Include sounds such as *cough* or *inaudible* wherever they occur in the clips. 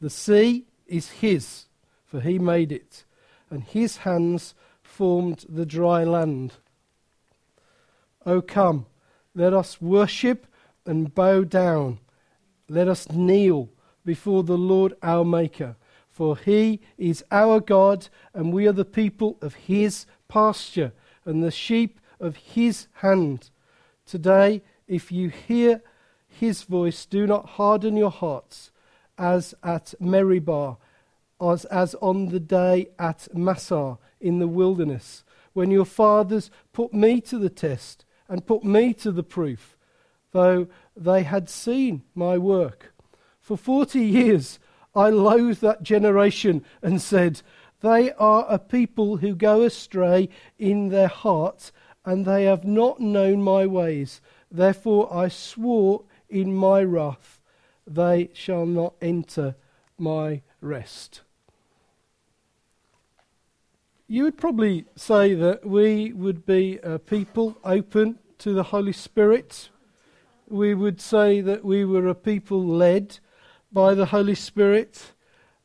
The sea is his, for he made it, and his hands formed the dry land. O come, let us worship and bow down. Let us kneel before the Lord our Maker, for he is our God, and we are the people of his pasture and the sheep of his hand. Today, if you hear his voice, do not harden your hearts as at Meribah, as, as on the day at Massah in the wilderness, when your fathers put me to the test and put me to the proof, though they had seen my work. For forty years I loathed that generation and said, They are a people who go astray in their hearts, and they have not known my ways. Therefore I swore in my wrath, They shall not enter my rest. You would probably say that we would be a people open to the Holy Spirit. We would say that we were a people led by the Holy Spirit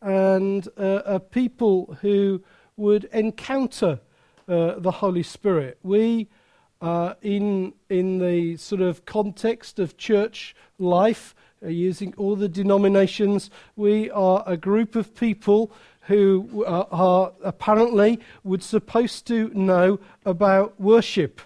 and uh, a people who would encounter uh, the Holy Spirit. We, uh, in, in the sort of context of church life, using all the denominations, we are a group of people who uh, are apparently would supposed to know about worship.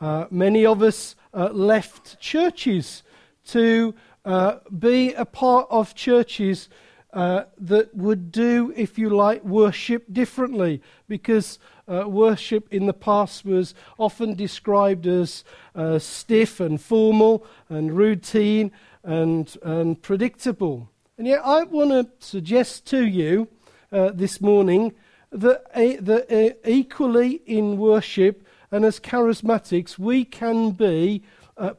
Uh, many of us left churches to uh, be a part of churches uh, that would do, if you like, worship differently, because uh, worship in the past was often described as uh, stiff and formal and routine and, and predictable. And yet, I want to suggest to you uh, this morning that, that equally in worship and as charismatics, we can be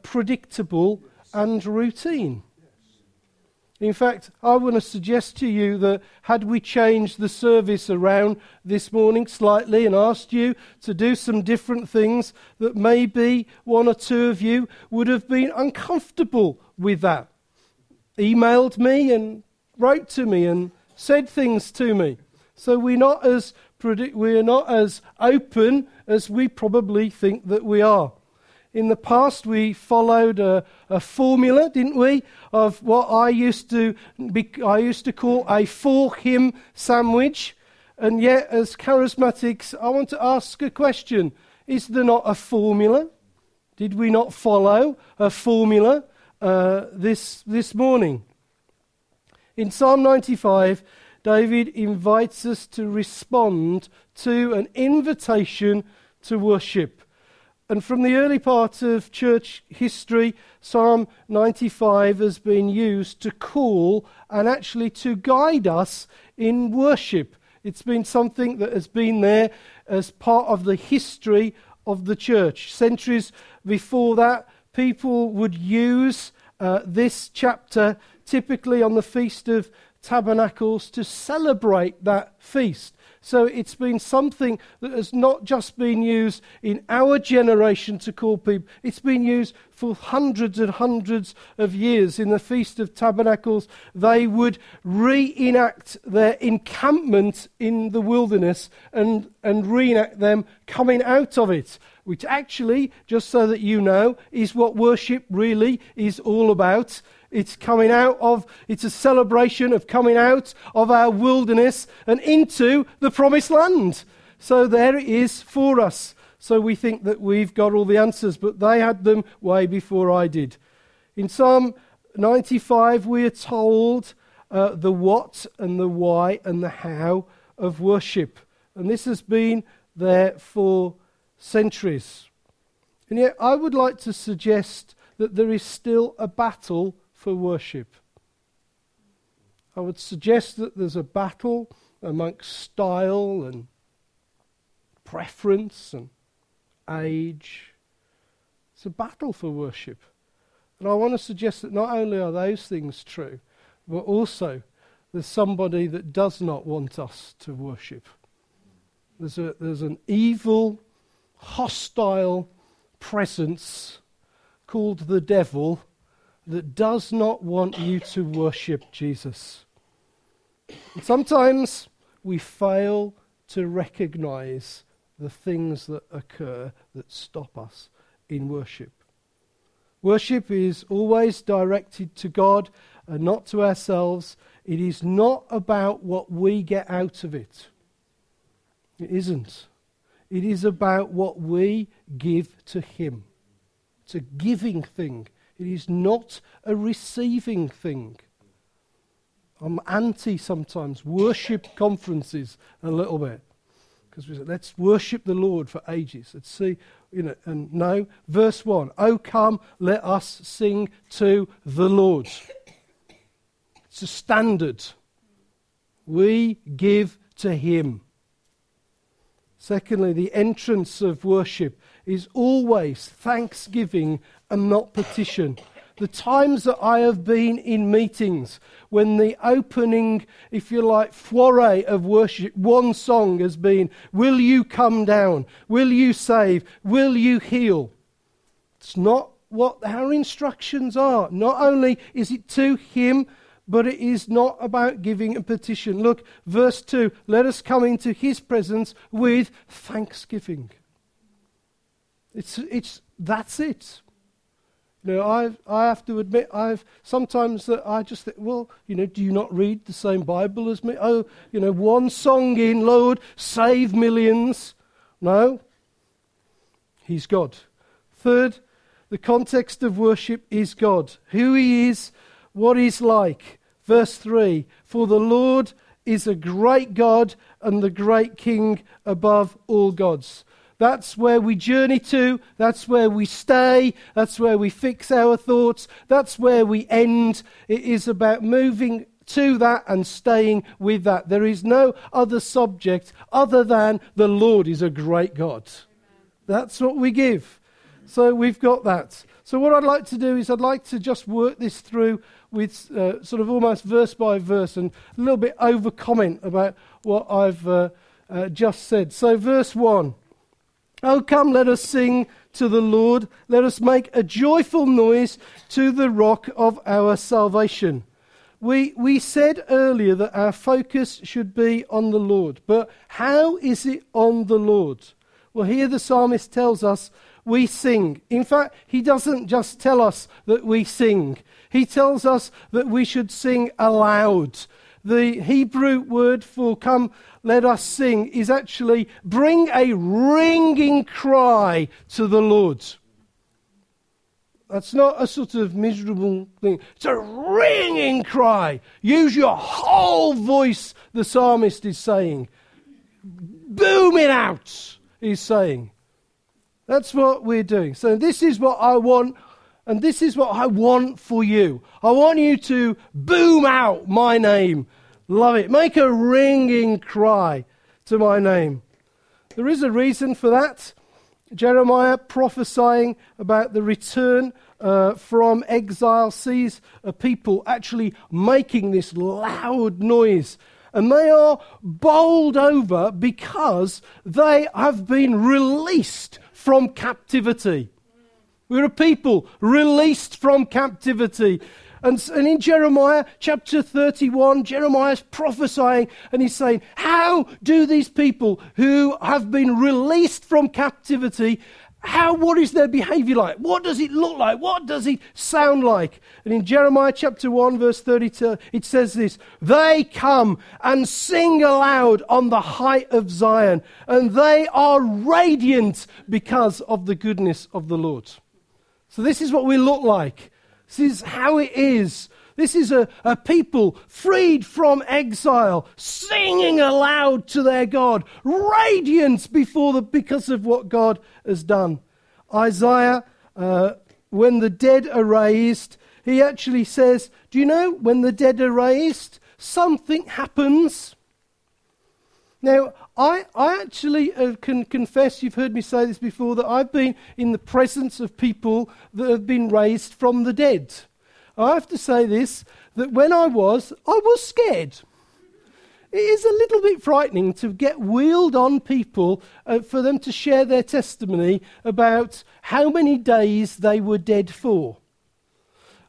predictable and routine. In fact, I want to suggest to you that had we changed the service around this morning slightly and asked you to do some different things, that maybe one or two of you would have been uncomfortable with that. Emailed me and wrote to me and said things to me. So we're not as, we're not as open as we probably think that we are. In the past, we followed a, a, formula, didn't we, of what I used to be, I used to call a four hymn sandwich. And yet, as charismatics, I want to ask a question: Is there not a formula? Did we not follow a formula uh, this this morning? In Psalm 95, David invites us to respond to an invitation to worship. And from the early part of church history, Psalm 95 has been used to call and actually to guide us in worship. It's been something that has been there as part of the history of the church. Centuries before that, people would use uh, this chapter typically on the Feast of Tabernacles to celebrate that feast. So it's been something that has not just been used in our generation to call people, it's been used for hundreds and hundreds of years. In the Feast of Tabernacles, they would reenact their encampment in the wilderness and, and reenact them coming out of it which actually, just so that you know, is what worship really is all about. It's coming out of, it's a celebration of coming out of our wilderness and into the promised land. So there it is for us. So we think that we've got all the answers, but they had them way before I did. In Psalm 95, we are told uh, the what and the why and the how of worship. And this has been there for centuries. And yet, I would like to suggest that there is still a battle for worship. I would suggest that there's a battle amongst style and preference and age. It's a battle for worship. And I want to suggest that not only are those things true, but also there's somebody that does not want us to worship. There's, a, there's an evil, hostile presence called the devil that does not want you to worship Jesus. And sometimes we fail to recognize the things that occur that stop us in worship. Worship is always directed to God and not to ourselves. It is not about what we get out of it. It isn't. It is about what we give to Him. It's a giving thing, it is not a receiving thing. I'm anti sometimes worship conferences a little bit because we said, let's worship the Lord for ages. Let's see, you know, and no, verse 1 Oh, come, let us sing to the Lord. It's a standard. We give to Him. Secondly, the entrance of worship is always thanksgiving and not petition. The times that I have been in meetings when the opening, if you like, foray of worship, one song has been, Will you come down? Will you save? Will you heal? It's not what our instructions are. Not only is it to Him, but it is not about giving a petition. Look, verse 2 let us come into His presence with thanksgiving. It's, it's, that's it. You know, I've, I have to admit, I've sometimes that I just think, well, you know, do you not read the same Bible as me? Oh, you know, one song in, Lord, save millions. No, He's God. Third, the context of worship is God, who He is, what He's like. Verse 3 For the Lord is a great God and the great King above all gods. That's where we journey to. That's where we stay. That's where we fix our thoughts. That's where we end. It is about moving to that and staying with that. There is no other subject other than the Lord is a great God. That's what we give. So we've got that. So, what I'd like to do is, I'd like to just work this through with uh, sort of almost verse by verse and a little bit over comment about what I've uh, uh, just said. So, verse 1. Oh, come, let us sing to the Lord. Let us make a joyful noise to the rock of our salvation. We, we said earlier that our focus should be on the Lord, but how is it on the Lord? Well, here the psalmist tells us we sing. In fact, he doesn't just tell us that we sing, he tells us that we should sing aloud. The Hebrew word for come let us sing is actually bring a ringing cry to the Lord. That's not a sort of miserable thing. It's a ringing cry. Use your whole voice, the psalmist is saying. Boom it out, he's saying. That's what we're doing. So, this is what I want, and this is what I want for you. I want you to boom out my name Love it. Make a ringing cry to my name. There is a reason for that. Jeremiah prophesying about the return uh, from exile sees a people actually making this loud noise. And they are bowled over because they have been released from captivity. We're a people released from captivity. And, and in Jeremiah chapter 31, Jeremiah is prophesying and he's saying, How do these people who have been released from captivity how what is their behavior like? What does it look like? What does it sound like? And in jeremiah chapter 1 verse 32 it says this they come and sing aloud on the height of zion and they are radiant because of the goodness of the lord. So this is what we look like. This is how it is. This is a, a people freed from exile, singing aloud to their God, radiant before the, because of what God has done. Isaiah, uh, when the dead are raised, he actually says, Do you know when the dead are raised? something happens. Now, I, I actually uh, can confess, you've heard me say this before, that I've been in the presence of people that have been raised from the dead. I have to say this that when I was, I was scared. It is a little bit frightening to get wheeled on people uh, for them to share their testimony about how many days they were dead for.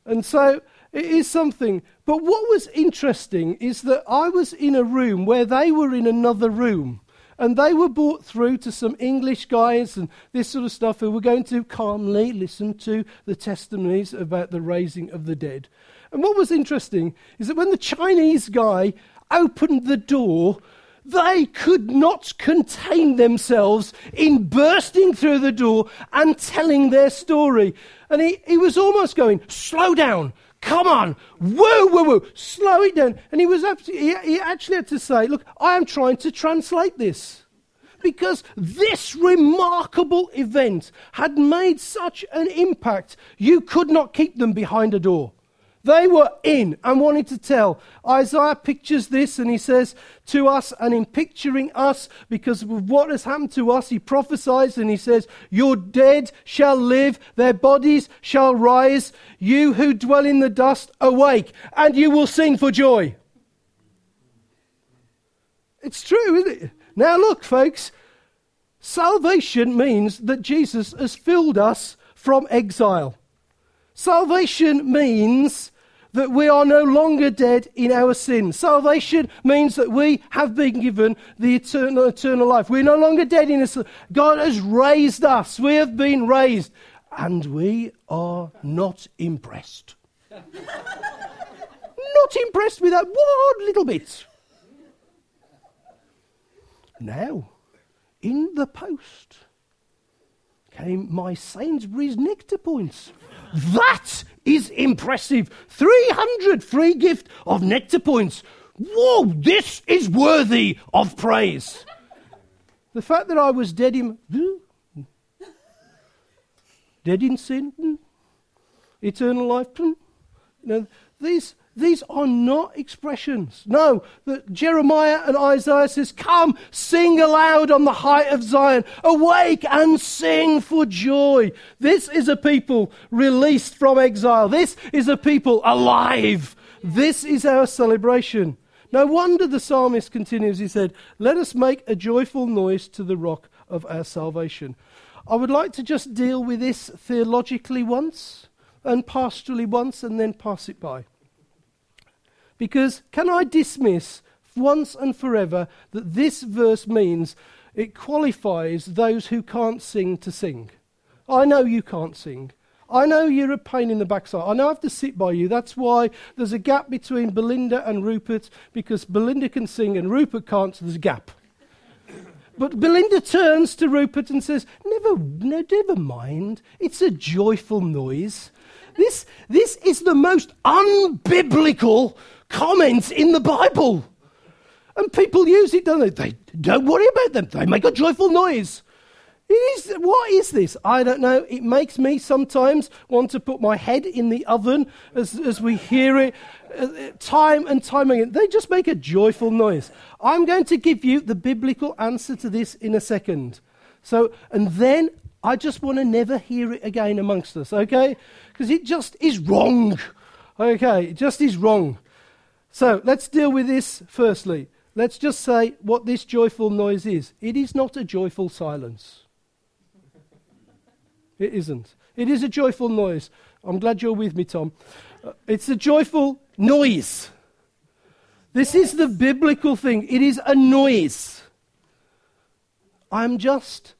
And so it is something. But what was interesting is that I was in a room where they were in another room. And they were brought through to some English guys and this sort of stuff who were going to calmly listen to the testimonies about the raising of the dead. And what was interesting is that when the Chinese guy opened the door, they could not contain themselves in bursting through the door and telling their story. And he, he was almost going, Slow down, Come on, whoa, whoa, whoa, slow it down. And he was he, he actually had to say, look, I am trying to translate this. Because this remarkable event had made such an impact, you could not keep them behind a door. They were in and wanted to tell. Isaiah pictures this and he says to us, and in picturing us, because of what has happened to us, he prophesies and he says, Your dead shall live, their bodies shall rise. You who dwell in the dust, awake, and you will sing for joy. It's true, isn't it? Now, look, folks, salvation means that Jesus has filled us from exile. Salvation means that we are no longer dead in our sin. Salvation means that we have been given the eternal, eternal life. We're no longer dead in sin. God has raised us. We have been raised. And we are not impressed. *laughs* not impressed with that one little bit. Now, in the post came my Sainsbury's nectar points. That is impressive. 300 free gift of nectar points. Whoa, this is worthy of praise. The fact that I was dead in dead in sin, eternal life, you know, these these are not expressions. No, that Jeremiah and Isaiah says, Come, sing aloud on the height of Zion. Awake and sing for joy. This is a people released from exile. This is a people alive. This is our celebration. No wonder the psalmist continues, he said, Let us make a joyful noise to the rock of our salvation. I would like to just deal with this theologically once and pastorally once and then pass it by. Because can I dismiss once and forever that this verse means it qualifies those who can't sing to sing? I know you can't sing. I know you're a pain in the backside. I know I have to sit by you. That's why there's a gap between Belinda and Rupert, because Belinda can sing and Rupert can't, so there's a gap. *coughs* But Belinda turns to Rupert and says, Never, no, never mind. It's a joyful noise. This, this is the most unbiblical comments in the Bible. And people use it, don't they? They don't worry about them. They make a joyful noise. It is, what is this? I don't know. It makes me sometimes want to put my head in the oven as, as we hear it uh, time and time again. They just make a joyful noise. I'm going to give you the biblical answer to this in a second. So, and then I just want to never hear it again amongst us, okay? Because it just is wrong. Okay, it just is wrong. So let's deal with this firstly. Let's just say what this joyful noise is. It is not a joyful silence. It isn't. It is a joyful noise. I'm glad you're with me, Tom. Uh, it's a joyful noise. This is the biblical thing. It is a noise. I'm just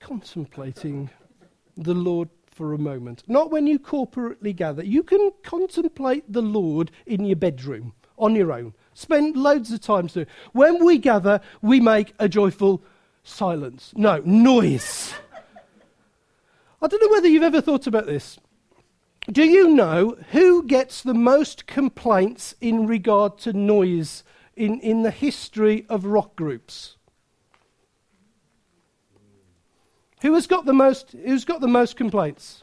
contemplating the Lord for a moment. Not when you corporately gather. You can contemplate the Lord in your bedroom on your own. Spend loads of time doing. When we gather, we make a joyful silence. No, noise. I don't know whether you've ever thought about this. Do you know who gets the most complaints in regard to noise in, in the history of rock groups? Who has got the most, who's got the most complaints?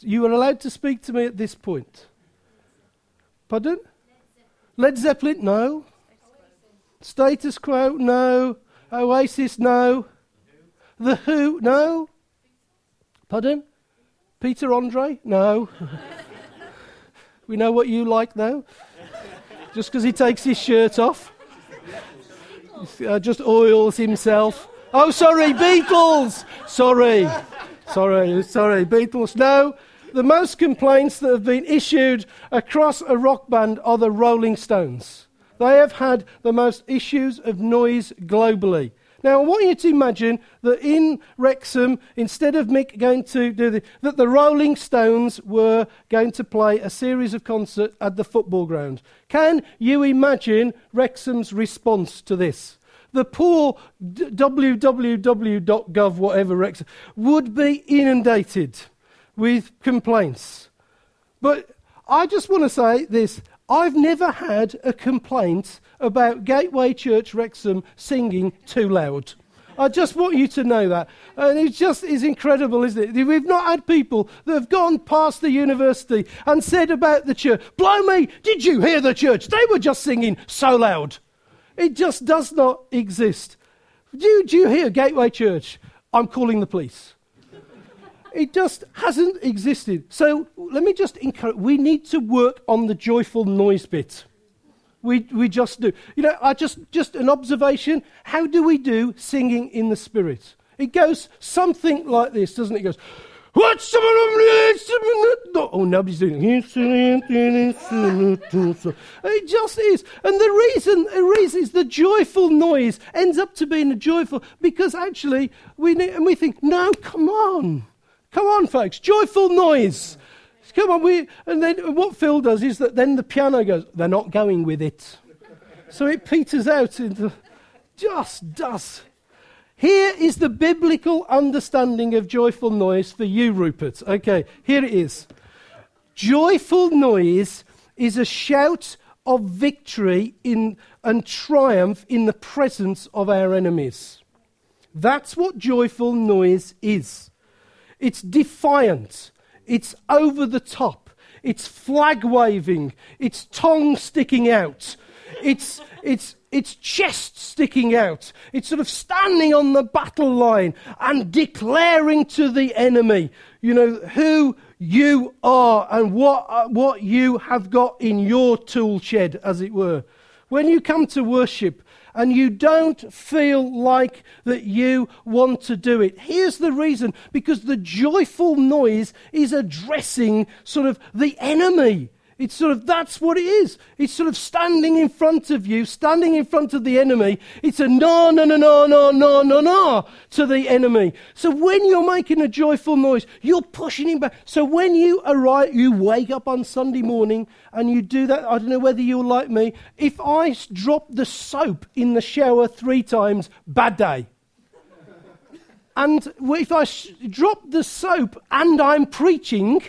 You are allowed to speak to me at this point. Pardon? Led Zeppelin? No. Status Quo? No. Oasis? No. The Who? No. Pardon? Peter Andre? No. *laughs* we know what you like, though. Just because he takes his shirt off, uh, just oils himself. Oh, sorry, Beatles! Sorry. Sorry, sorry, Beatles. No, the most complaints that have been issued across a rock band are the Rolling Stones. They have had the most issues of noise globally. Now, I want you to imagine that in Wrexham, instead of Mick going to do the, that the Rolling Stones were going to play a series of concerts at the football ground. Can you imagine Wrexham's response to this? The poor www.gov, whatever Wrexham, would be inundated with complaints. But I just want to say this I've never had a complaint about Gateway Church Wrexham singing too loud. I just want you to know that. And it just is incredible, isn't it? We've not had people that have gone past the university and said about the church, Blow me, did you hear the church? They were just singing so loud. It just does not exist. Do, do you hear Gateway Church? I'm calling the police. It just hasn't existed. So let me just encourage, we need to work on the joyful noise bit. We, we just do. You know, I just, just an observation. How do we do singing in the Spirit? It goes something like this, doesn't it? It goes, Oh, nobody's doing it. It just is. And the reason, reason is the joyful noise ends up to being a joyful because actually we need, and we think, no, come on. Come on, folks. Joyful noise. Come on, we, and then what Phil does is that then the piano goes, they're not going with it. So it peters out into, just does. Here is the biblical understanding of joyful noise for you, Rupert. Okay, here it is. Joyful noise is a shout of victory in, and triumph in the presence of our enemies. That's what joyful noise is. It's defiant. It's over the top. It's flag waving. It's tongue sticking out. It's, it's, it's chest sticking out. It's sort of standing on the battle line and declaring to the enemy, you know, who you are and what, uh, what you have got in your tool shed, as it were. When you come to worship, and you don't feel like that you want to do it. Here's the reason because the joyful noise is addressing sort of the enemy. It's sort of, that's what it is. It's sort of standing in front of you, standing in front of the enemy. It's a no, no, no, no, no, no, no, no to the enemy. So when you're making a joyful noise, you're pushing him back. So when you arrive, you wake up on Sunday morning and you do that. I don't know whether you're like me. If I drop the soap in the shower three times, bad day. and if I drop the soap and I'm preaching,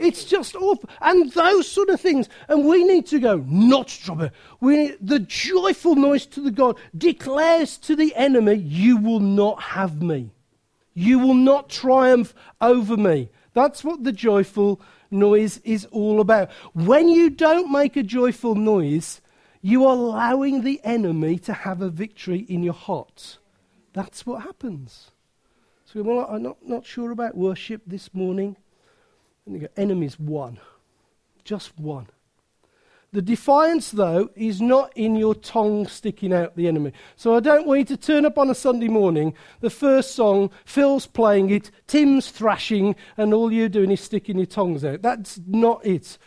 it's just awful. And those sort of things. And we need to go, not it. We the joyful noise to the God declares to the enemy, You will not have me. You will not triumph over me. That's what the joyful noise is all about. When you don't make a joyful noise, you are allowing the enemy to have a victory in your heart. That's what happens. So, well, I'm not, not sure about worship this morning. And enemies one. Just one. The defiance, though, is not in your tongue sticking out the enemy. So I don't want you to turn up on a Sunday morning, the first song, Phil's playing it, Tim's thrashing, and all you're doing is sticking your tongues out. That's not it.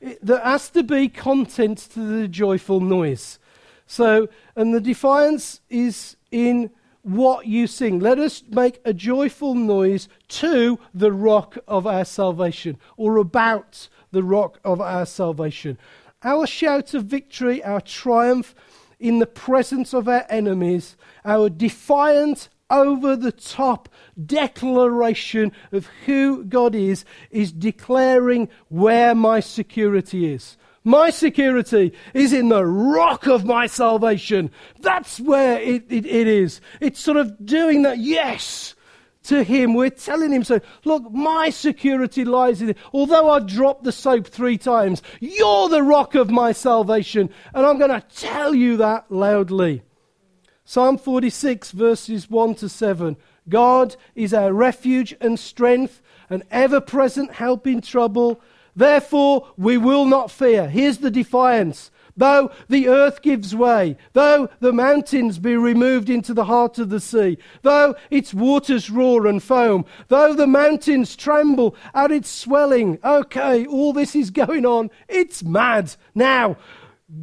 it there has to be content to the joyful noise. So, and the defiance is in what you sing. Let us make a joyful noise to the rock of our salvation, or about the rock of our salvation. Our shout of victory, our triumph in the presence of our enemies, our defiant, over the top declaration of who God is, is declaring where my security is. My security is in the rock of my salvation. That's where it, it, it is. It's sort of doing that, yes, to Him. We're telling Him, so look, my security lies in it. Although I dropped the soap three times, you're the rock of my salvation. And I'm going to tell you that loudly. Psalm 46, verses 1 to 7. God is our refuge and strength, an ever present help in trouble. Therefore, we will not fear. Here's the defiance. Though the earth gives way, though the mountains be removed into the heart of the sea, though its waters roar and foam, though the mountains tremble at its swelling. Okay, all this is going on. It's mad. Now,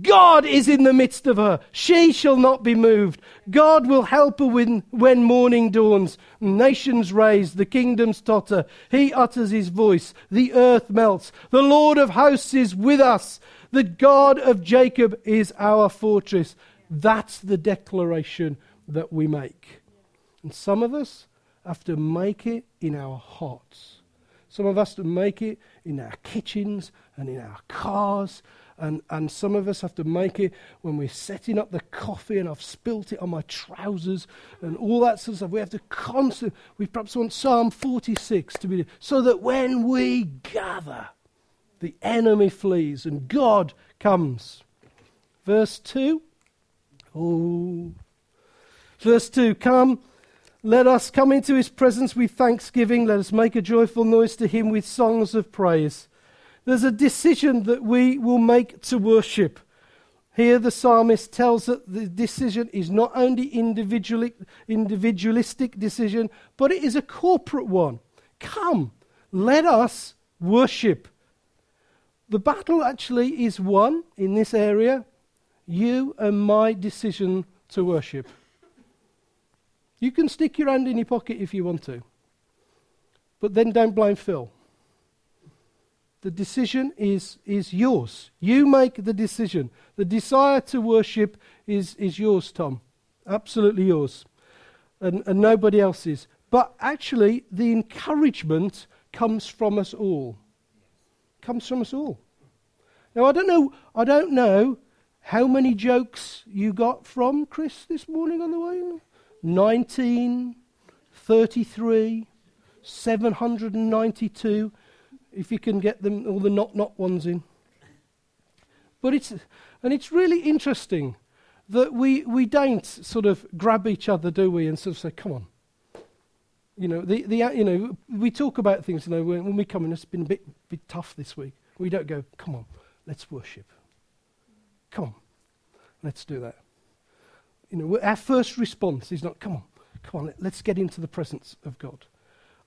God is in the midst of her. She shall not be moved. God will help her when, when morning dawns. Nations raise, the kingdoms totter. He utters his voice. The earth melts. The Lord of hosts is with us. The God of Jacob is our fortress. That's the declaration that we make. And some of us have to make it in our hearts. Some of us to make it in our kitchens and in our cars and, and some of us have to make it when we're setting up the coffee and I've spilt it on my trousers and all that sort of stuff. We have to constantly, we perhaps want Psalm 46 to be, so that when we gather, the enemy flees and God comes. Verse 2. Oh. Verse 2 Come, let us come into his presence with thanksgiving. Let us make a joyful noise to him with songs of praise. There's a decision that we will make to worship. Here, the psalmist tells that the decision is not only individually individualistic decision, but it is a corporate one. Come, let us worship. The battle actually is won in this area. You and my decision to worship. You can stick your hand in your pocket if you want to, but then don't blame Phil. The decision is, is yours. You make the decision. The desire to worship is, is yours, Tom. Absolutely yours. And, and nobody else's. But actually, the encouragement comes from us all. Comes from us all. Now, I don't know, I don't know how many jokes you got from Chris this morning on the way. 19, 33, 792 if you can get them all the not not ones in. But it's and it's really interesting that we we don't sort of grab each other, do we, and sort of say, "Come on." You know, the, the you know we talk about things. You know, when, when we come in, it's been a bit bit tough this week. We don't go, "Come on, let's worship." Come on, let's do that. You know, our first response is not, "Come on, come on, let's get into the presence of God."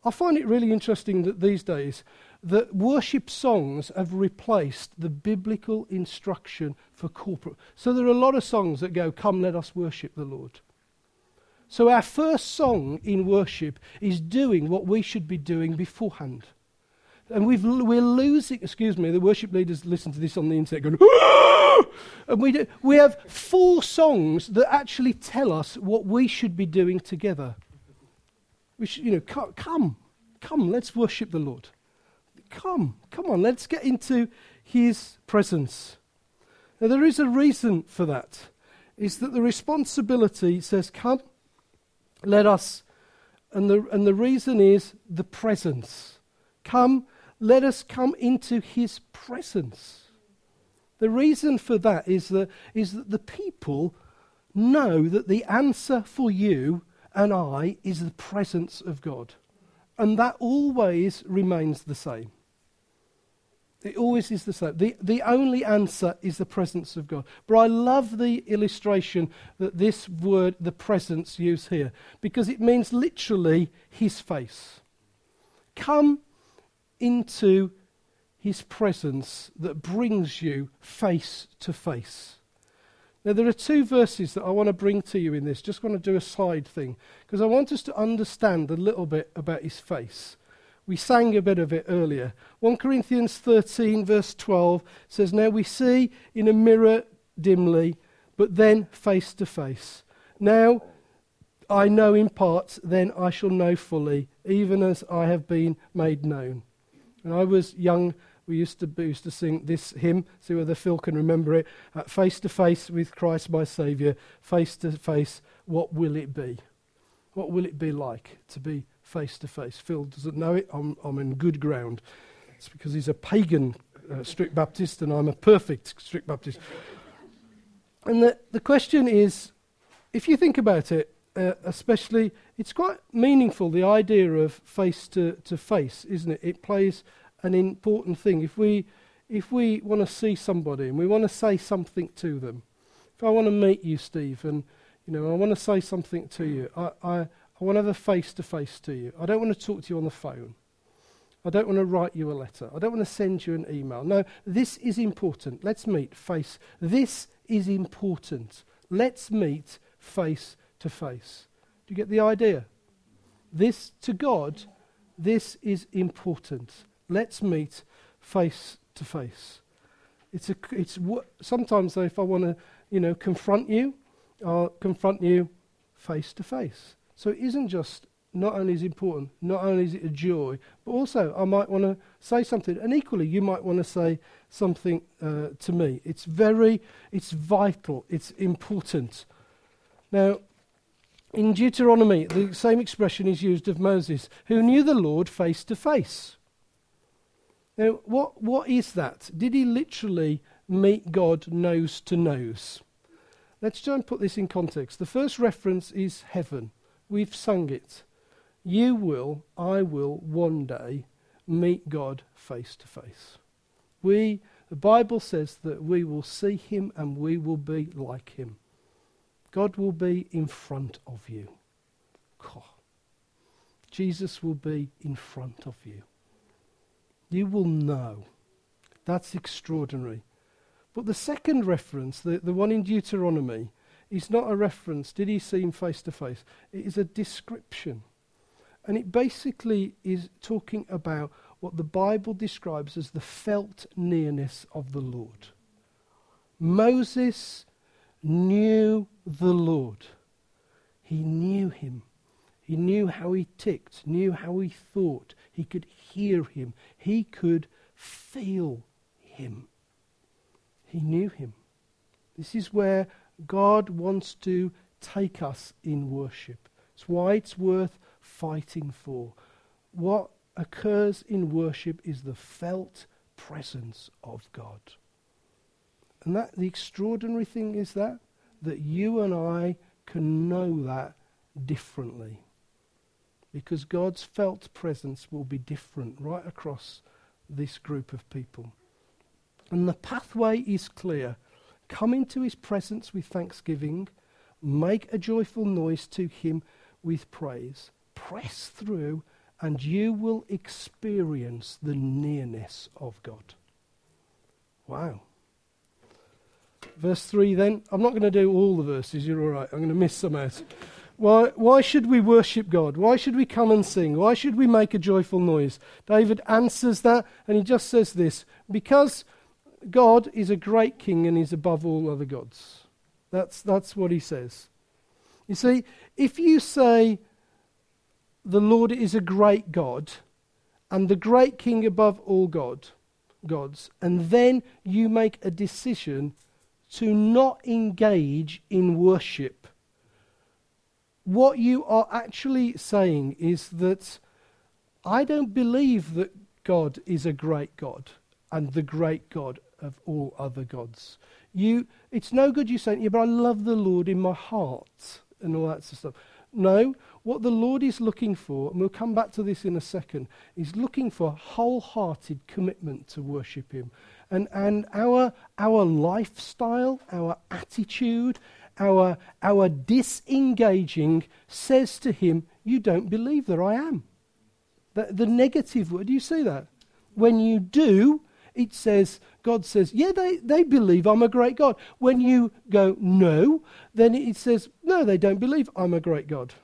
I find it really interesting that these days that worship songs have replaced the biblical instruction for corporate. So there are a lot of songs that go, Come, let us worship the Lord. So our first song in worship is doing what we should be doing beforehand. And we are losing, excuse me, the worship leaders listen to this on the internet going, Aah! and we, do, we have four songs that actually tell us what we should be doing together. We should, you know, come, come, let's worship the Lord. Come, come on, let's get into his presence. Now, there is a reason for that. Is that the responsibility says, Come, let us. And the, and the reason is the presence. Come, let us come into his presence. The reason for that is that, is that the people know that the answer for you and I is the presence of God. And that always remains the same. It always is the same. The, the only answer is the presence of God. But I love the illustration that this word, the presence, used here, because it means literally his face. Come into his presence that brings you face to face. Now, there are two verses that I want to bring to you in this. Just want to do a side thing, because I want us to understand a little bit about his face. We sang a bit of it earlier. 1 Corinthians 13, verse 12 says, Now we see in a mirror dimly, but then face to face. Now I know in parts, then I shall know fully, even as I have been made known. And I was young, we used to, we used to sing this hymn, see whether Phil can remember it. Uh, face to face with Christ my Saviour, face to face, what will it be? What will it be like to be face to face. Phil doesn't know it. I'm, I'm in good ground. It's because he's a pagan uh, strict Baptist and I'm a perfect strict Baptist. And the, the question is if you think about it, uh, especially, it's quite meaningful the idea of face to, to face, isn't it? It plays an important thing. If we, if we want to see somebody and we want to say something to them, if I want to meet you, Steve, and you know, I want to say something to you, I, I, I want to have a face to face to you. I don't want to talk to you on the phone. I don't want to write you a letter. I don't want to send you an email. No, this is important. Let's meet face. This is important. Let's meet face to face. Do you get the idea? This to God, this is important. Let's meet face to face. It's a, it's sometimes though, if I want to, you know, confront you, I'll confront you face to face. So it isn't just not only is it important, not only is it a joy, but also I might want to say something. And equally, you might want to say something uh, to me. It's very, it's vital, it's important. Now, in Deuteronomy, the same expression is used of Moses, who knew the Lord face to face. Now, what, what is that? Did he literally meet God nose to nose? Let's try and put this in context. The first reference is heaven. We've sung it. You will, I will, one day meet God face to face. We, the Bible says that we will see him and we will be like him. God will be in front of you. Jesus will be in front of you. You will know. That's extraordinary. But the second reference, the, the one in Deuteronomy, is not a reference. Did he see him face to face? It is a description. And it basically is talking about what the Bible describes as the felt nearness of the Lord. Moses knew the Lord. He knew him. He knew how he ticked, knew how he thought. He could hear him. He could feel him. He knew him. This is where God wants to take us in worship. It's why it's worth fighting for. What occurs in worship is the felt presence of God. And that the extraordinary thing is that that you and I can know that differently. Because God's felt presence will be different right across this group of people. And the pathway is clear. Come into his presence with thanksgiving, make a joyful noise to him with praise, press through, and you will experience the nearness of God. Wow. Verse 3 then. I'm not going to do all the verses, you're all right. I'm going to miss some out. Why, why should we worship God? Why should we come and sing? Why should we make a joyful noise? David answers that and he just says this because God is a great king and is above all other gods. That's, that's what he says. You see, if you say the Lord is a great God and the great king above all God, gods, and then you make a decision to not engage in worship. What you are actually saying is that I don't believe that God is a great God and the great God of all other gods. You, it's no good you saying, yeah, but I love the Lord in my heart and all that sort of stuff. No, what the Lord is looking for, and we'll come back to this in a second, is looking for wholehearted commitment to worship Him. And, and our, our lifestyle, our attitude, our, our disengaging says to Him, You don't believe that I am. The, the negative word, do you see that? When you do, it says, God says, yeah, they, they believe I'm a great God. When you go, no, then it says, no, they don't believe I'm a great God.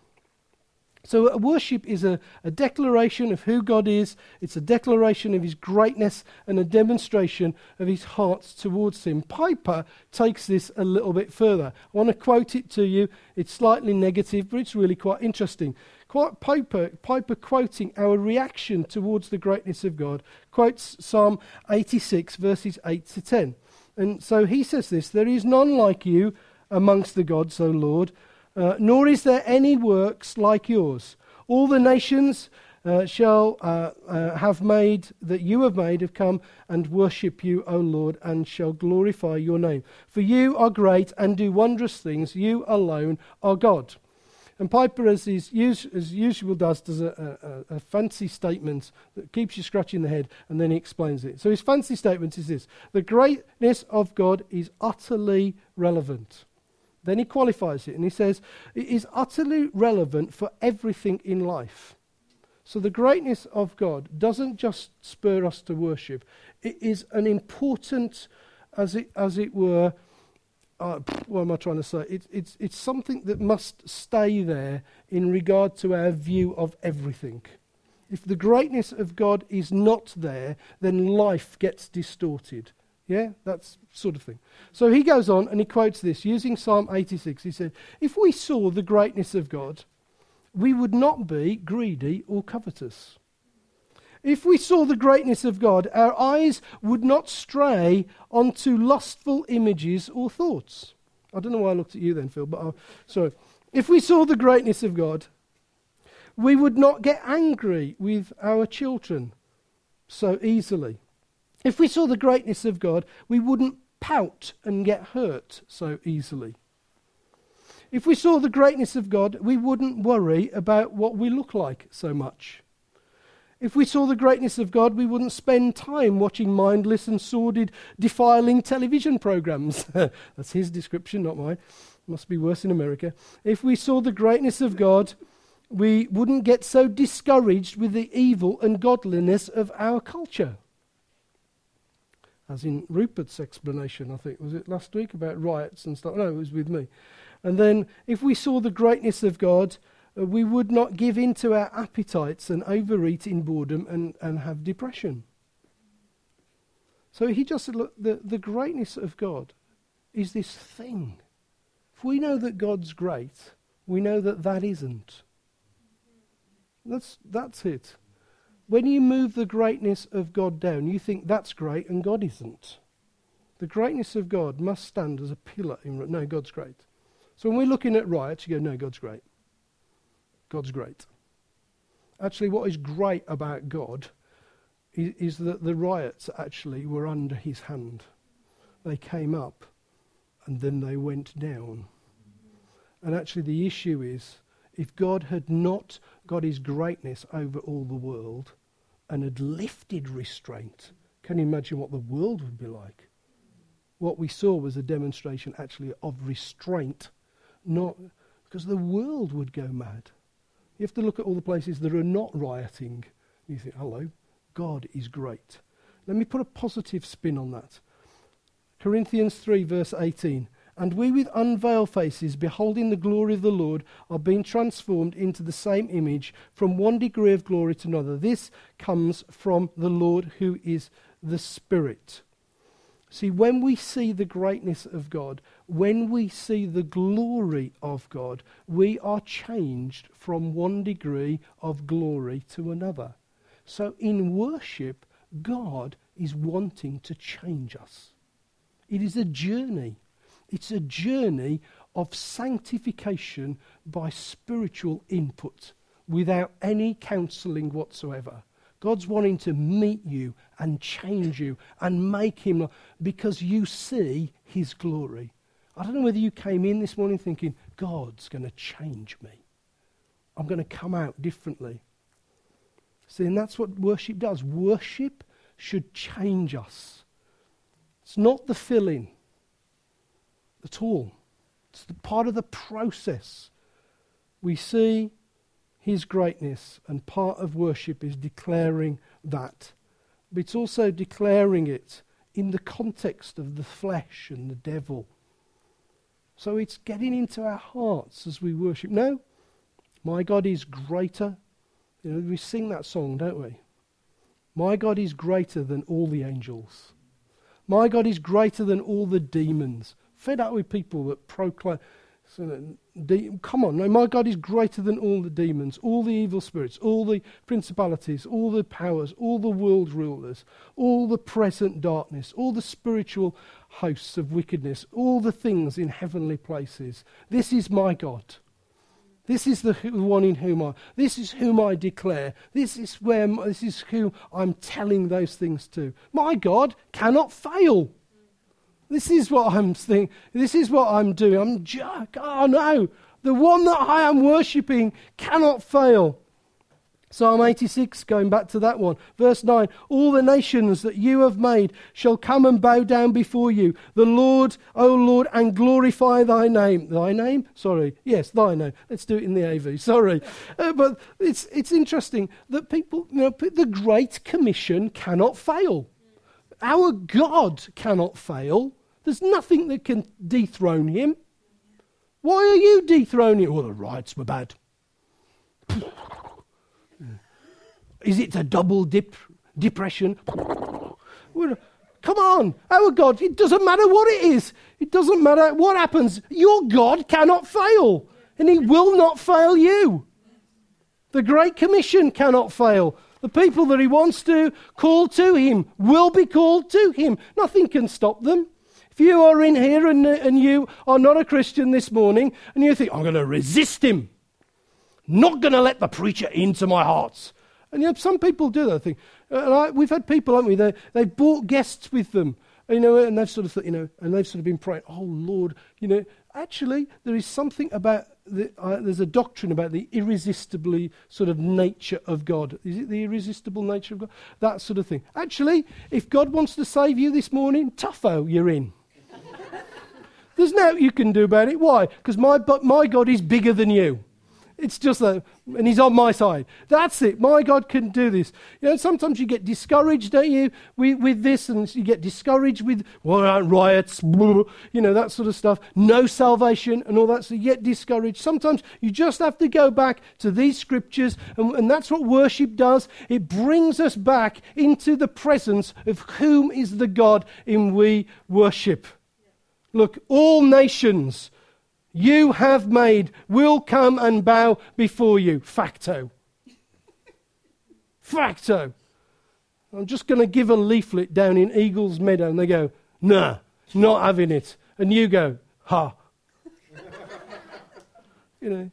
So, worship is a, a declaration of who God is, it's a declaration of his greatness and a demonstration of his heart towards him. Piper takes this a little bit further. I want to quote it to you. It's slightly negative, but it's really quite interesting. Quite Piper, Piper quoting our reaction towards the greatness of God, quotes Psalm 86, verses 8 to 10. And so he says this There is none like you amongst the gods, O Lord uh, nor is there any works like yours. All the nations uh, shall uh, uh, have made, that you have made, have come and worship you, O Lord, and shall glorify your name. For you are great and do wondrous things. You alone are God. And Piper, as, is, as usual does, does a, a, a, fancy statement that keeps you scratching the head, and then he explains it. So his fancy statement is this The greatness of God is utterly relevant. Then he qualifies it, and he says, It is utterly relevant for everything in life. So the greatness of God doesn't just spur us to worship, it is an important, as it, as it were, uh, what am I trying to say? It, it's, it's something that must stay there in regard to our view of everything. If the greatness of God is not there, then life gets distorted. Yeah, that's sort of thing. So he goes on and he quotes this using Psalm 86. He said, If we saw the greatness of God, we would not be greedy or covetous. If we saw the greatness of God, our eyes would not stray onto lustful images or thoughts. I don't know why I looked at you then, Phil, but uh, sorry. If we saw the greatness of God, we would not get angry with our children so easily. If we saw the greatness of God, we wouldn't pout and get hurt so easily. If we saw the greatness of God, we wouldn't worry about what we look like so much. If we saw the greatness of God, we wouldn't spend time watching mindless and sordid, defiling television programs. *laughs* That's his description, not mine. Must be worse in America. If we saw the greatness of God, we wouldn't get so discouraged with the evil and godliness of our culture. As in Rupert's explanation, I think, was it last week about riots and stuff? No, it was with me. And then, if we saw the greatness of God, uh, we would not give in to our appetites and overeat in boredom and, and have depression. So he just said, look, the, the greatness of God is this thing. If we know that God's great, we know that that isn't. That's, that's it. When you move the greatness of God down, you think that's great and God isn't. The greatness of God must stand as a pillar in. No, God's great. So when we're looking at riots, you go, no, God's great. God's great. Actually, what is great about God is, is that the riots actually were under his hand. They came up and then they went down. And actually, the issue is if God had not got his greatness over all the world and had lifted restraint, can you imagine what the world would be like? What we saw was a demonstration actually of restraint not because the world would go mad. You have to look at all the places that are not rioting. You think, hello, God is great. Let me put a positive spin on that. Corinthians 3, verse 18. And we, with unveiled faces, beholding the glory of the Lord, are being transformed into the same image from one degree of glory to another. This comes from the Lord who is the Spirit. See, when we see the greatness of God, when we see the glory of God, we are changed from one degree of glory to another. So in worship, God is wanting to change us. It is a journey. It's a journey of sanctification by spiritual input without any counseling whatsoever. God's wanting to meet you and change you and make him because you see his glory. I don't know whether you came in this morning thinking, God's going to change me. I'm going to come out differently. See, and that's what worship does. Worship should change us. It's not the filling at all, it's part of the process. We see his greatness, and part of worship is declaring that. But it's also declaring it in the context of the flesh and the devil. So it's getting into our hearts as we worship. No, my God is greater. You know, we sing that song, don't we? My God is greater than all the angels. My God is greater than all the demons. Fed up with people that proclaim. So, de- come on, no, my God is greater than all the demons, all the evil spirits, all the principalities, all the powers, all the world rulers, all the present darkness, all the spiritual hosts of wickedness, all the things in heavenly places. This is my God. This is the one in whom I, this is whom I declare. This is where, this is who I'm telling those things to. My God cannot fail. This is what I'm thinking. This is what I'm doing. I'm just, oh no, the one that I am worshipping cannot fail. Psalm 86, going back to that one. Verse 9 All the nations that you have made shall come and bow down before you. The Lord, O Lord, and glorify thy name. Thy name? Sorry. Yes, thy name. Let's do it in the AV. Sorry. Uh, but it's, it's interesting that people, you know, the Great Commission cannot fail. Our God cannot fail. There's nothing that can dethrone him. Why are you dethroning? Well, oh, the riots were bad. Is it a double dip depression? Come on, our God, it doesn't matter what it is. It doesn't matter what happens. Your God cannot fail, and He will not fail you. The Great Commission cannot fail. The people that He wants to call to Him will be called to Him. Nothing can stop them. If you are in here and, and you are not a Christian this morning and you think, I'm going to resist Him, not going to let the preacher into my heart, and you know, some people do that thing. And I, we've had people, haven't we? They, they've brought guests with them, you know, and they've sort of, thought, you know, and they've sort of been praying, oh Lord, you know, actually there is something about, the, uh, there's a doctrine about the irresistibly sort of nature of God. Is it the irresistible nature of God? That sort of thing. Actually, if God wants to save you this morning, tougho, you're in. There's nothing you can do about it. Why? Because my, my God is bigger than you. It's just that, and he's on my side. That's it. My God can do this. You know, sometimes you get discouraged, don't you, with, with this, and you get discouraged with, well, riots, *laughs* blah, you know, that sort of stuff. No salvation and all that. So you get discouraged. Sometimes you just have to go back to these scriptures, and, and that's what worship does. It brings us back into the presence of whom is the God in we worship. Look, all nations you have made will come and bow before you. Facto. Facto. I'm just going to give a leaflet down in Eagles Meadow, and they go, nah, not having it. And you go, ha. *laughs* you know.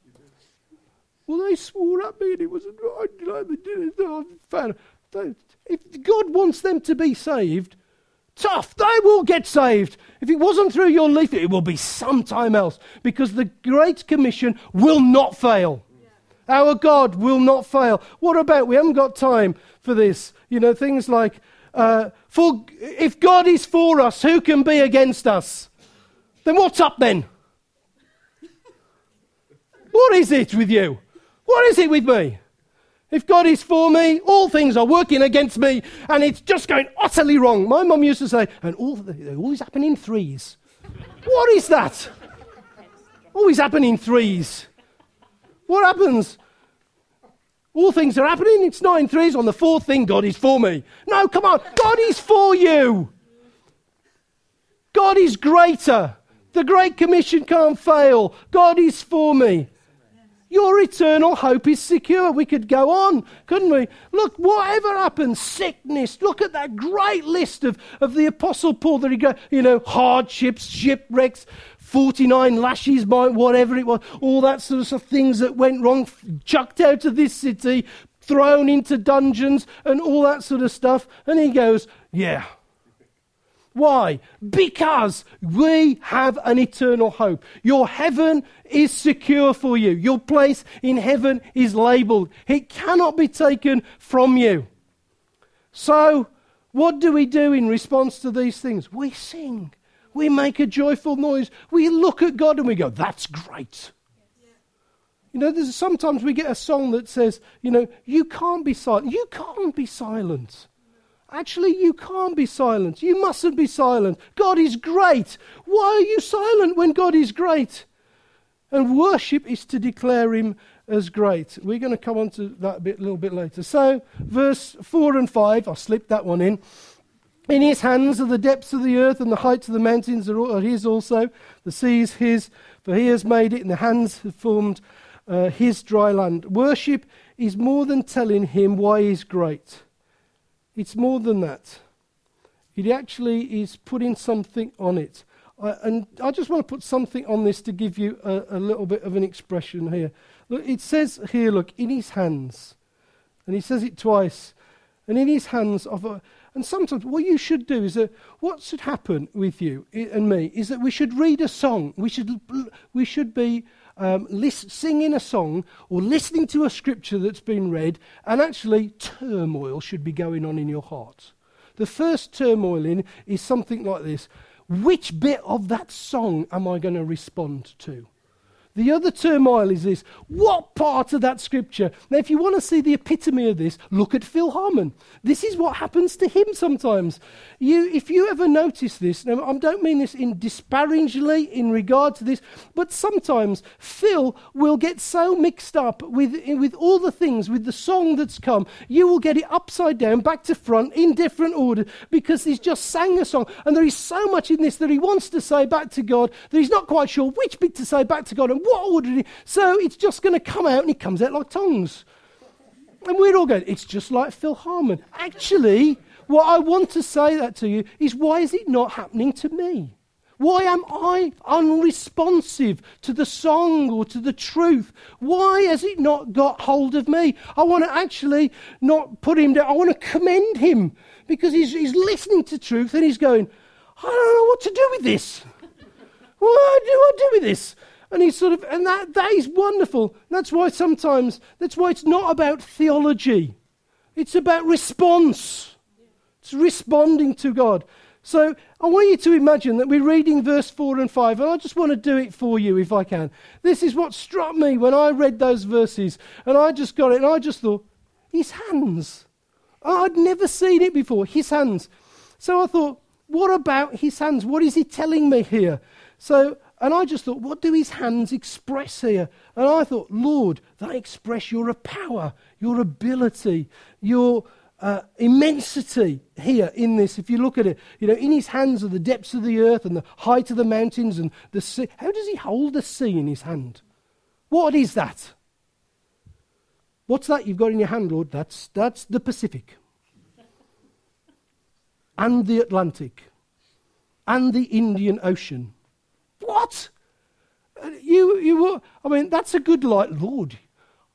Well, they swore at me and it wasn't they did it. If God wants them to be saved, Tough, they will get saved. If it wasn't through your leaf, it will be sometime else because the Great Commission will not fail. Yeah. Our God will not fail. What about, we haven't got time for this, you know, things like, uh, for, if God is for us, who can be against us? Then what's up then? *laughs* what is it with you? What is it with me? If God is for me, all things are working against me, and it's just going utterly wrong. My mum used to say, and all, they always happen in threes. what is that? Always happen in threes. What happens? All things are happening. It's not in threes. On the fourth thing, God is for me. No, come on. God is for you. God is greater. The Great Commission can't fail. God is for me. Your eternal hope is secure. We could go on, couldn't we? Look, whatever happens, sickness, look at that great list of, of the Apostle Paul that he go, you know, hardships, shipwrecks, 49 lashes, by whatever it was, all that sort of things that went wrong, chucked out of this city, thrown into dungeons, and all that sort of stuff. And he goes, Yeah, why? Because we have an eternal hope. Your heaven is secure for you. Your place in heaven is labeled. It cannot be taken from you. So, what do we do in response to these things? We sing. We make a joyful noise. We look at God and we go, that's great. You know, sometimes we get a song that says, you know, you can't be silent. You can't be silent. Actually, you can't be silent. You mustn't be silent. God is great. Why are you silent when God is great? And worship is to declare Him as great. We're going to come on to that a, little bit later. So, verse 4 and 5, I slipped that one in. In his hands are the depths of the earth, and the heights of the mountains are, his also. The sea is his, for he has made it, and the hands have formed uh, his dry land. Worship is more than telling him why he's great. It's more than that. It actually is putting something on it. I, and I just want to put something on this to give you a, a little bit of an expression here. Look, it says here, look, in his hands. And he says it twice. And in his hands of a, and sometimes what you should do is that what should happen with you and me is that we should read a song. We should, we should be um, list, singing a song or listening to a scripture that's been read, and actually turmoil should be going on in your heart. The first turmoil in is something like this Which bit of that song am I going to respond to? The other turmoil is this what part of that scripture? Now, if you want to see the epitome of this, look at Phil Harmon. This is what happens to him sometimes. You, if you ever notice this, now I don't mean this in disparagingly in regard to this, but sometimes Phil will get so mixed up with, with all the things, with the song that's come, you will get it upside down, back to front, in different order, because he's just sang a song. And there is so much in this that he wants to say back to God that he's not quite sure which bit to say back to God and what order? So it's just going to come out and it comes out like tongues. And we're all going, it's just like Phil Harmon. Actually, what I want to say that to you is why is it not happening to me? Why am I unresponsive to the song or to the truth? Why has it not got hold of me? I want to actually not put him down. I want to commend him because he's, he's listening to truth and he's going, I don't know what to do with this. What do I do with this? And he's sort of, and that, that is wonderful. That's why sometimes, that's why it's not about theology. It's about response. It's responding to God. So I want you to imagine that we're reading verse 4 and 5, and I just want to do it for you if I can. This is what struck me when I read those verses, and I just got it, and I just thought, his hands. I'd never seen it before, his hands. So I thought, what about his hands? What is he telling me here? So and I just thought, what do his hands express here? And I thought, Lord, they express your power, your ability, your uh, immensity here in this. If you look at it, you know, in his hands are the depths of the earth and the height of the mountains and the sea. How does he hold the sea in his hand? What is that? What's that you've got in your hand, Lord? That's, that's the Pacific and the Atlantic and the Indian Ocean what? Uh, you, were, I mean, that's a good light, Lord.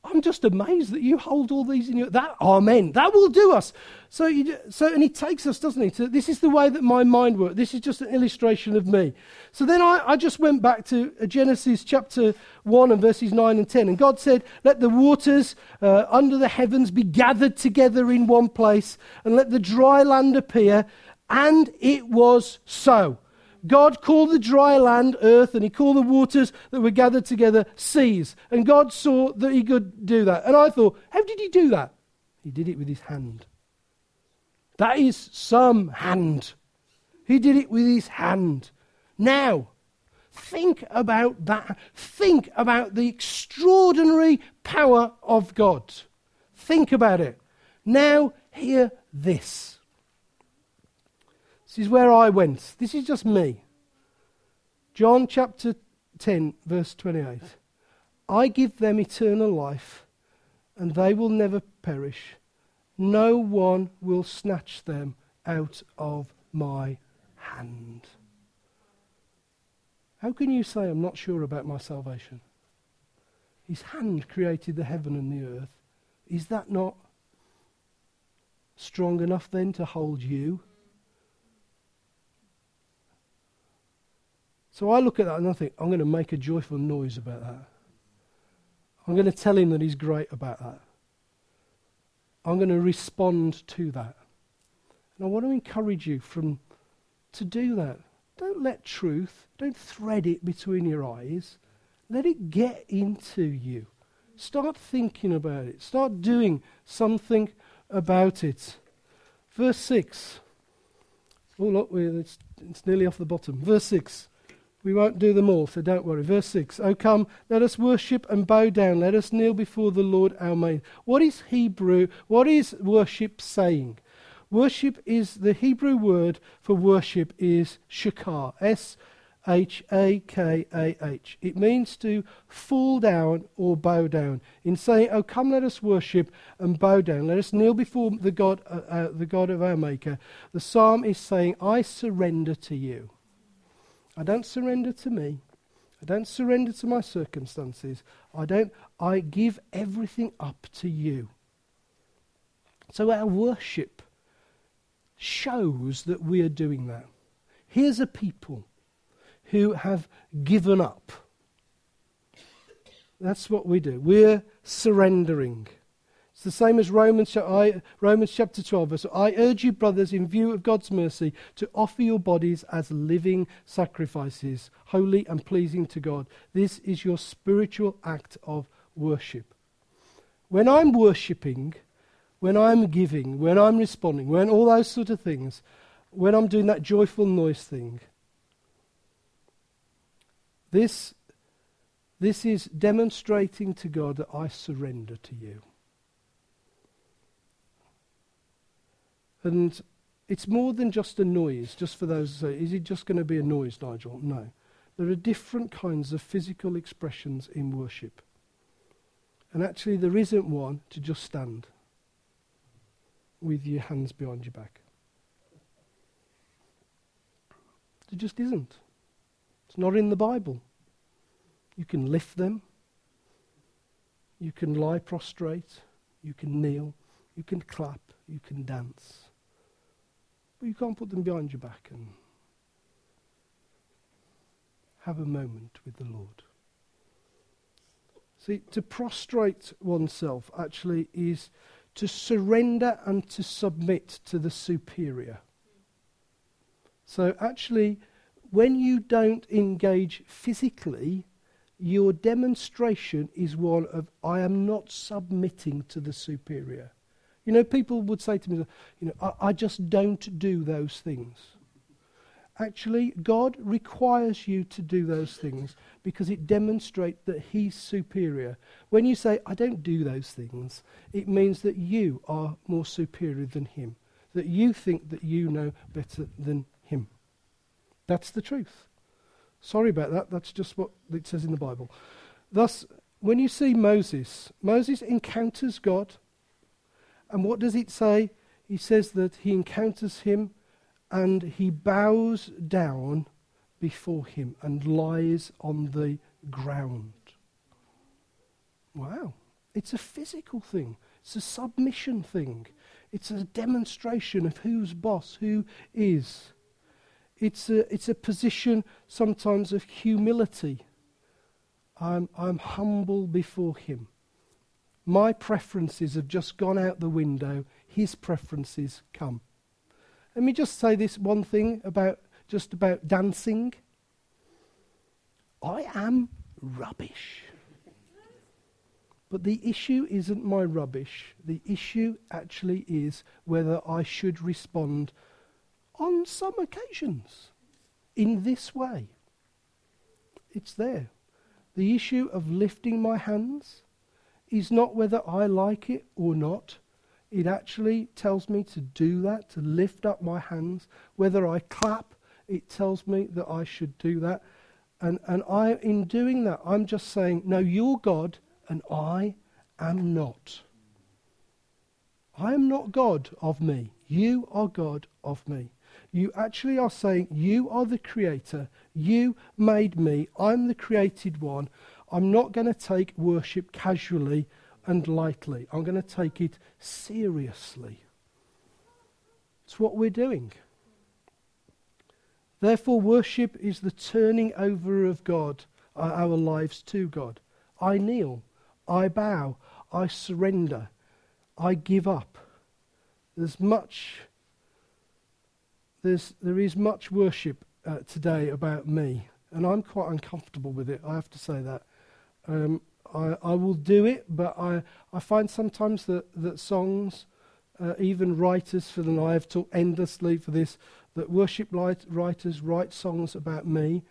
I'm just amazed that you hold all these in your that amen. That will do us. So you, so and he takes us doesn't he? To, this is the way that my mind works. This is just an illustration of me. So then I, I just went back to uh, Genesis chapter 1 and verses 9 and 10 and God said let the waters uh, under the heavens be gathered together in one place and let the dry land appear. And it was so God called the dry land earth, and he called the waters that were gathered together seas. And God saw that he could do that. And I thought, how did he do that? He did it with his hand. That is some hand. He did it with his hand. Now, think about that. Think about the extraordinary power of God. Think about it. Now, hear this. This is where I went. This is just me. John chapter 10, verse 28. I give them eternal life, and they will never perish. No one will snatch them out of my hand. How can you say I'm not sure about my salvation? His hand created the heaven and the earth. Is that not strong enough then to hold you? So I look at that and I think, I'm going to make a joyful noise about that. I'm going to tell him that he's great about that. I'm going to respond to that. And I want to encourage you from to do that. Don't let truth, don't thread it between your eyes. Let it get into you. Start thinking about it. Start doing something about it. Verse 6. Oh, look, it's, it's nearly off the bottom. Verse 6. We won't do them all, so don't worry. Verse 6 Oh, come, let us worship and bow down. Let us kneel before the Lord our Maker. What is Hebrew? What is worship saying? Worship is the Hebrew word for worship is shakah. S H A K A H. It means to fall down or bow down. In saying, "Oh, come, let us worship and bow down. Let us kneel before the God, uh, uh, the God of our Maker." The psalm is saying, "I surrender to you." I don't surrender to me. I don't surrender to my circumstances. I don't I give everything up to you. So our worship shows that we are doing that. Here's a people who have given up. That's what we do. We're surrendering. It's the same as Romans, Romans chapter 12. So I urge you, brothers, in view of God's mercy, to offer your bodies as living sacrifices, holy and pleasing to God. This is your spiritual act of worship. When I'm worshipping, when I'm giving, when I'm responding, when all those sort of things, when I'm doing that joyful noise thing, this, this is demonstrating to God that I surrender to you. And it's more than just a noise, just for those who say, is it just going to be a noise, Nigel? No. There are different kinds of physical expressions in worship. And actually, there isn't one to just stand with your hands behind your back. There just isn't. It's not in the Bible. You can lift them. You can lie prostrate. You can kneel. You can clap. You can dance. But you can't put them behind your back and have a moment with the Lord. See, to prostrate oneself actually is to surrender and to submit to the superior. So, actually, when you don't engage physically, your demonstration is one of, I am not submitting to the superior. You know, people would say to me, you know, I, I just don't do those things. Actually, God requires you to do those things because it demonstrates that He's superior. When you say, I don't do those things, it means that you are more superior than Him, that you think that you know better than Him. That's the truth. Sorry about that, that's just what it says in the Bible. Thus, when you see Moses, Moses encounters God and what does it say? He says that he encounters him and he bows down before him and lies on the ground. Wow. It's a physical thing, it's a submission thing, it's a demonstration of who's boss, who is. It's a, it's a position sometimes of humility. I'm, I'm humble before him. My preferences have just gone out the window. His preferences come. Let me just say this one thing about just about dancing. I am rubbish. But the issue isn't my rubbish. The issue actually is whether I should respond on some occasions in this way. It's there. The issue of lifting my hands is not whether I like it or not. It actually tells me to do that, to lift up my hands. Whether I clap, it tells me that I should do that. And, and I, in doing that, I'm just saying, no, you're God and I am not. I am not God of me. You are God of me. You actually are saying, You are the creator. You made me. I'm the created one. I'm not going to take worship casually and lightly. I'm going to take it seriously. It's what we're doing. Therefore, worship is the turning over of God, uh, our lives to God. I kneel, I bow, I surrender, I give up. There's much, there's, there is much worship uh, today about me, and I'm quite uncomfortable with it, I have to say that. Um, I, I will do it, but I, I find sometimes that, that songs, uh, even writers for them, I have talked endlessly for this, that worship light, writers write songs about me,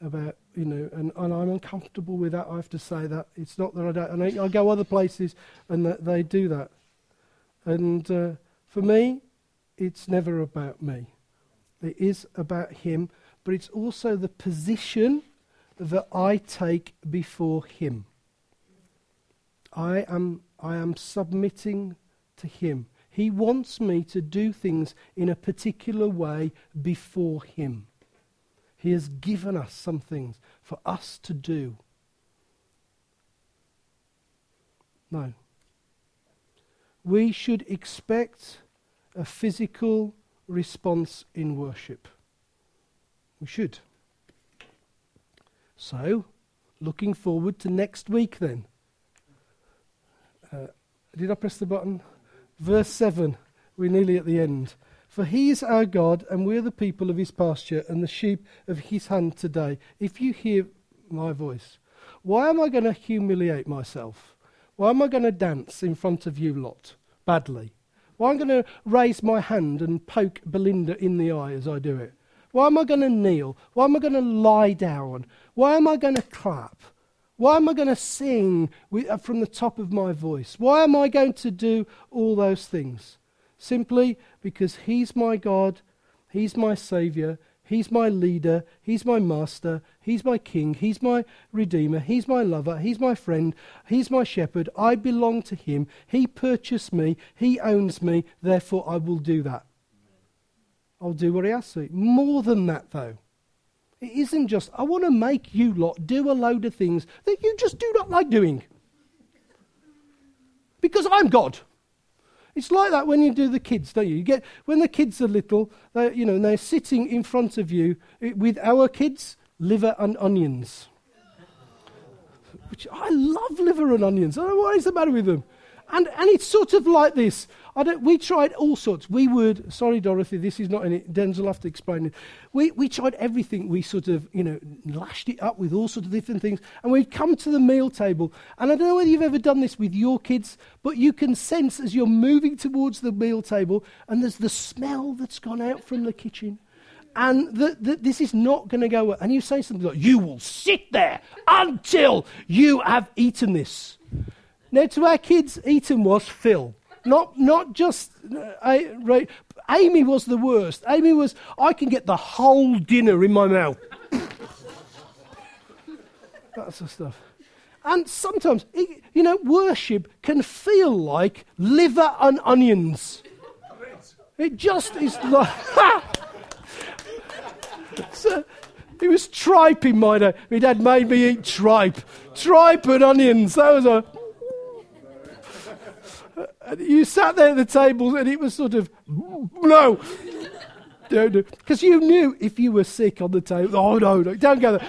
about, you know, and, and I'm uncomfortable with that, I have to say that. It's not that I don't, and I, I go other places and that they do that. And uh, for me, it's never about me. It is about Him, but it's also the position that I take before Him. I am, I am submitting to Him. He wants me to do things in a particular way before Him. He has given us some things for us to do. No. We should expect a physical response in worship. We should. So, looking forward to next week then. Uh, did I press the button? Verse 7. We're nearly at the end. For he is our God, and we're the people of his pasture and the sheep of his hand today. If you hear my voice, why am I going to humiliate myself? Why am I going to dance in front of you lot badly? Why am I going to raise my hand and poke Belinda in the eye as I do it? Why am I going to kneel? Why am I going to lie down? Why am I going to clap? Why am I going to sing uh, from the top of my voice? Why am I going to do all those things? Simply because He's my God, He's my Saviour, He's my leader, He's my master, He's my king, He's my redeemer, He's my lover, He's my friend, He's my shepherd. I belong to Him. He purchased me, He owns me, therefore I will do that. I'll do what He asks me. More than that, though. It isn't just, I want to make you lot do a load of things that you just do not like doing. Because I'm God. It's like that when you do the kids, don't you? You get when the kids are little, they, you know, they're sitting in front of you with our kids, liver and onions. Which I love liver and onions. I don't know what is the matter with them. And, and it's sort of like this. I don't, we tried all sorts. We would, sorry, Dorothy, this is not any, Denzel will have to explain it. We, we tried everything. We sort of, you know, lashed it up with all sorts of different things. And we'd come to the meal table. And I don't know whether you've ever done this with your kids, but you can sense as you're moving towards the meal table, and there's the smell that's gone out from the kitchen. And the, the, this is not going to go well. And you say something like, You will sit there until you have eaten this. Now, to our kids, Eton was Phil. Not, not just, uh, right. Amy was the worst. Amy was, I can get the whole dinner in my mouth. that sort of stuff. And sometimes, you know, worship can feel like liver and onions. It just is like. *laughs* so, it was tripe in my day. My dad made me eat tripe. Tripe and onions. That was a. You sat there at the table and it was sort of, no. Because you knew if you were sick on the table, oh no, no, don't go there.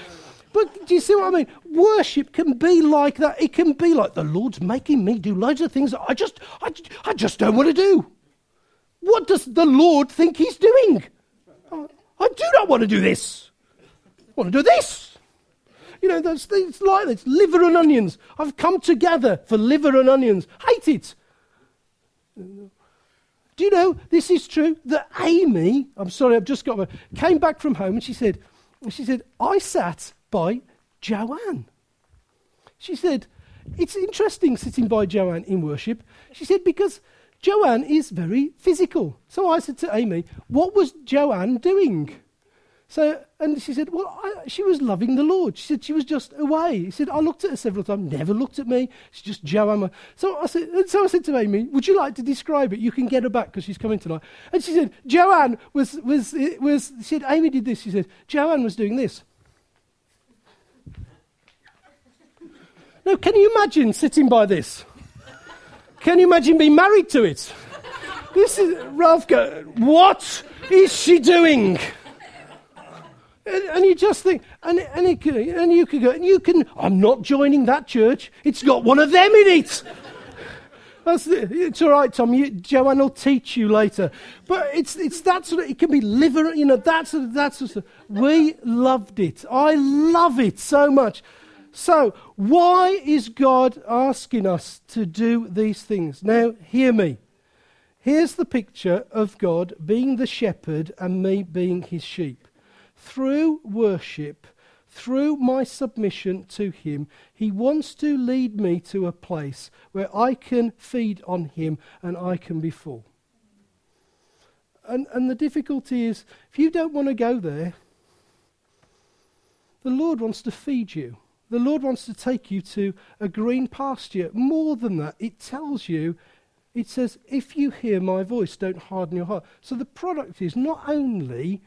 But do you see what I mean? Worship can be like that. It can be like the Lord's making me do loads of things that I just, I, I just don't want to do. What does the Lord think He's doing? I do not want to do this. I want to do this. You know, those things like this liver and onions. I've come together for liver and onions. Hate it. Do you know this is true? That Amy, I'm sorry, I've just got her, came back from home and she said, she said, I sat by Joanne. She said, it's interesting sitting by Joanne in worship. She said, because Joanne is very physical. So I said to Amy, what was Joanne doing? So, and she said, Well, I, she was loving the Lord. She said she was just away. He said, I looked at her several times, never looked at me. She's just Joanne. So I said, and so I said to Amy, Would you like to describe it? You can get her back because she's coming tonight. And she said, Joanne was, was, was, she said, Amy did this. She said, Joanne was doing this. Now, can you imagine sitting by this? Can you imagine being married to it? This is, Ralph, go, what is she doing? And, and, you just think, and, and, it, and you can go, and you can, I'm not joining that church. It's got one of them in it. That's the, it's all right, Tom. You, Joanne will teach you later. But it's, it's that sort of, it can be liver, you know, that sort of, that sort of We loved it. I love it so much. So, why is God asking us to do these things? Now, hear me. Here's the picture of God being the shepherd and me being his sheep through worship, through my submission to Him, He wants to lead me to a place where I can feed on Him and I can be full. And, and the difficulty is, if you don't want to go there, the Lord wants to feed you. The Lord wants to take you to a green pasture. More than that, it tells you, it says, if you hear my voice, don't harden your heart. So the product is not only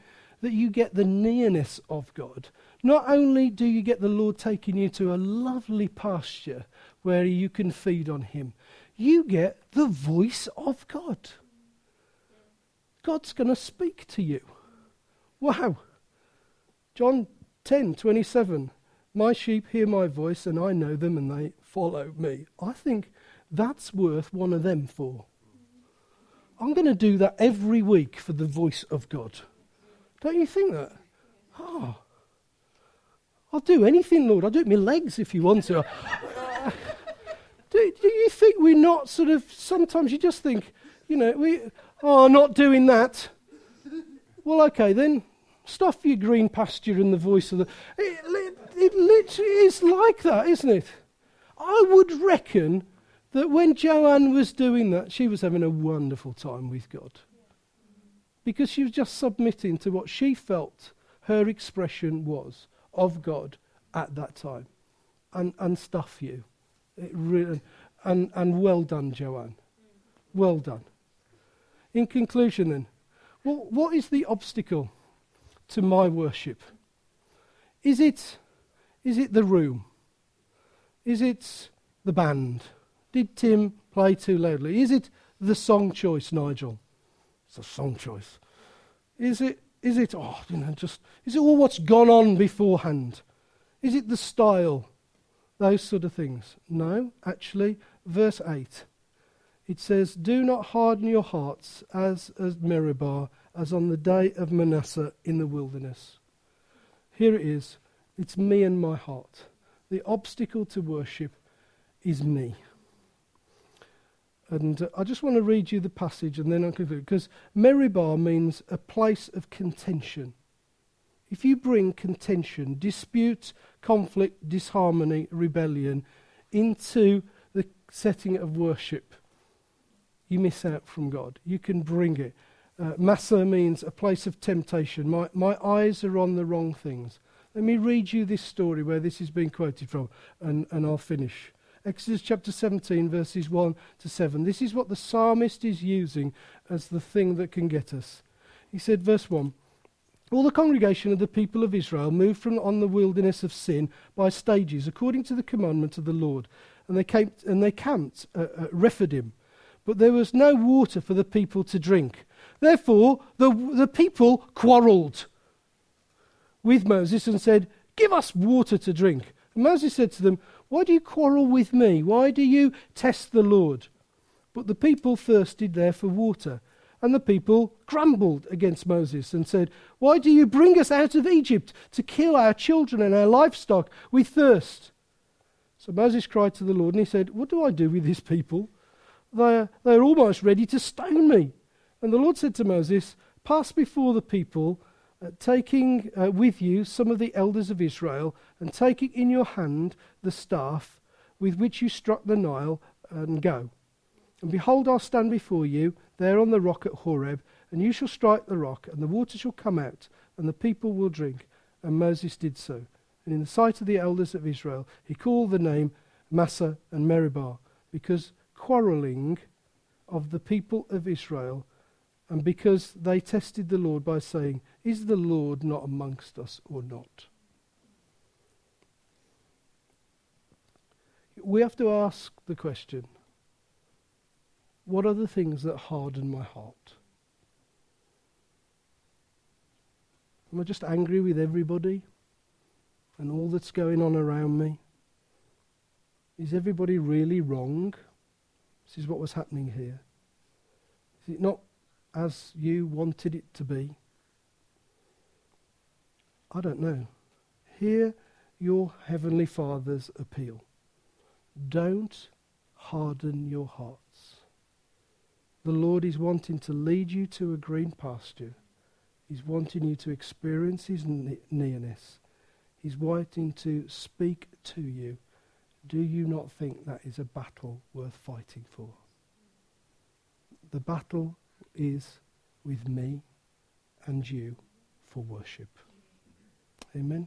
that you get the nearness of God. Not only do you get the Lord taking you to a lovely pasture where you can feed on Him, you get the voice of God. God's going to speak to you. Wow. John 10 27. My sheep hear my voice, and I know them, and they follow me. I think that's worth one of them for. I'm going to do that every week for the voice of God. Don't you think that? Oh, I'll do anything, Lord. I'll do it with my legs if you want to. *laughs* do, do you think we're not sort of, sometimes you just think, you know, we, oh, not doing that. Well, okay, then stuff your green pasture and the voice of the. It, it, it literally is like that, isn't it? I would reckon that when Joanne was doing that, she was having a wonderful time with God. Because she was just submitting to what she felt her expression was of God at that time. And, and stuff you. It really, and, and well done, Joanne. Well done. In conclusion, then, well, what is the obstacle to my worship? Is it, is it the room? Is it the band? Did Tim play too loudly? Is it the song choice, Nigel? It's a song choice. Is it, is it, oh, you know, just, is it all what's gone on beforehand? Is it the style? Those sort of things. No, actually, verse 8. It says, Do not harden your hearts as as Meribah, as on the day of Massah in the wilderness. Here it is. It's me and my heart. The obstacle to worship is me. And uh, I just want to read you the passage and then I'll conclude. Because Meribah means a place of contention. If you bring contention, dispute, conflict, disharmony, rebellion into the setting of worship, you miss out from God. You can bring it. Uh, Massah means a place of temptation. My, my eyes are on the wrong things. Let me read you this story where this is being quoted from, and, and I'll finish. Exodus chapter 17, verses 1 to 7. This is what the psalmist is using as the thing that can get us. He said, verse 1 All the congregation of the people of Israel moved from on the wilderness of Sin by stages, according to the commandment of the Lord. And they, came, and they camped at, at Rephidim. But there was no water for the people to drink. Therefore, the, the people quarreled with Moses and said, Give us water to drink. And Moses said to them, why do you quarrel with me? Why do you test the Lord? But the people thirsted there for water. And the people grumbled against Moses and said, Why do you bring us out of Egypt to kill our children and our livestock with thirst? So Moses cried to the Lord and he said, What do I do with these people? They're, they're almost ready to stone me. And the Lord said to Moses, Pass before the people uh, taking uh, with you some of the elders of Israel, and taking in your hand the staff with which you struck the Nile, and go. And behold, I'll stand before you there on the rock at Horeb, and you shall strike the rock, and the water shall come out, and the people will drink. And Moses did so. And in the sight of the elders of Israel, he called the name Massah and Meribah, because quarreling of the people of Israel, and because they tested the Lord by saying, is the Lord not amongst us or not? We have to ask the question what are the things that harden my heart? Am I just angry with everybody and all that's going on around me? Is everybody really wrong? This is what was happening here. Is it not as you wanted it to be? I don't know. Hear your Heavenly Father's appeal. Don't harden your hearts. The Lord is wanting to lead you to a green pasture. He's wanting you to experience His nearness. He's wanting to speak to you. Do you not think that is a battle worth fighting for? The battle is with me and you for worship. Amen.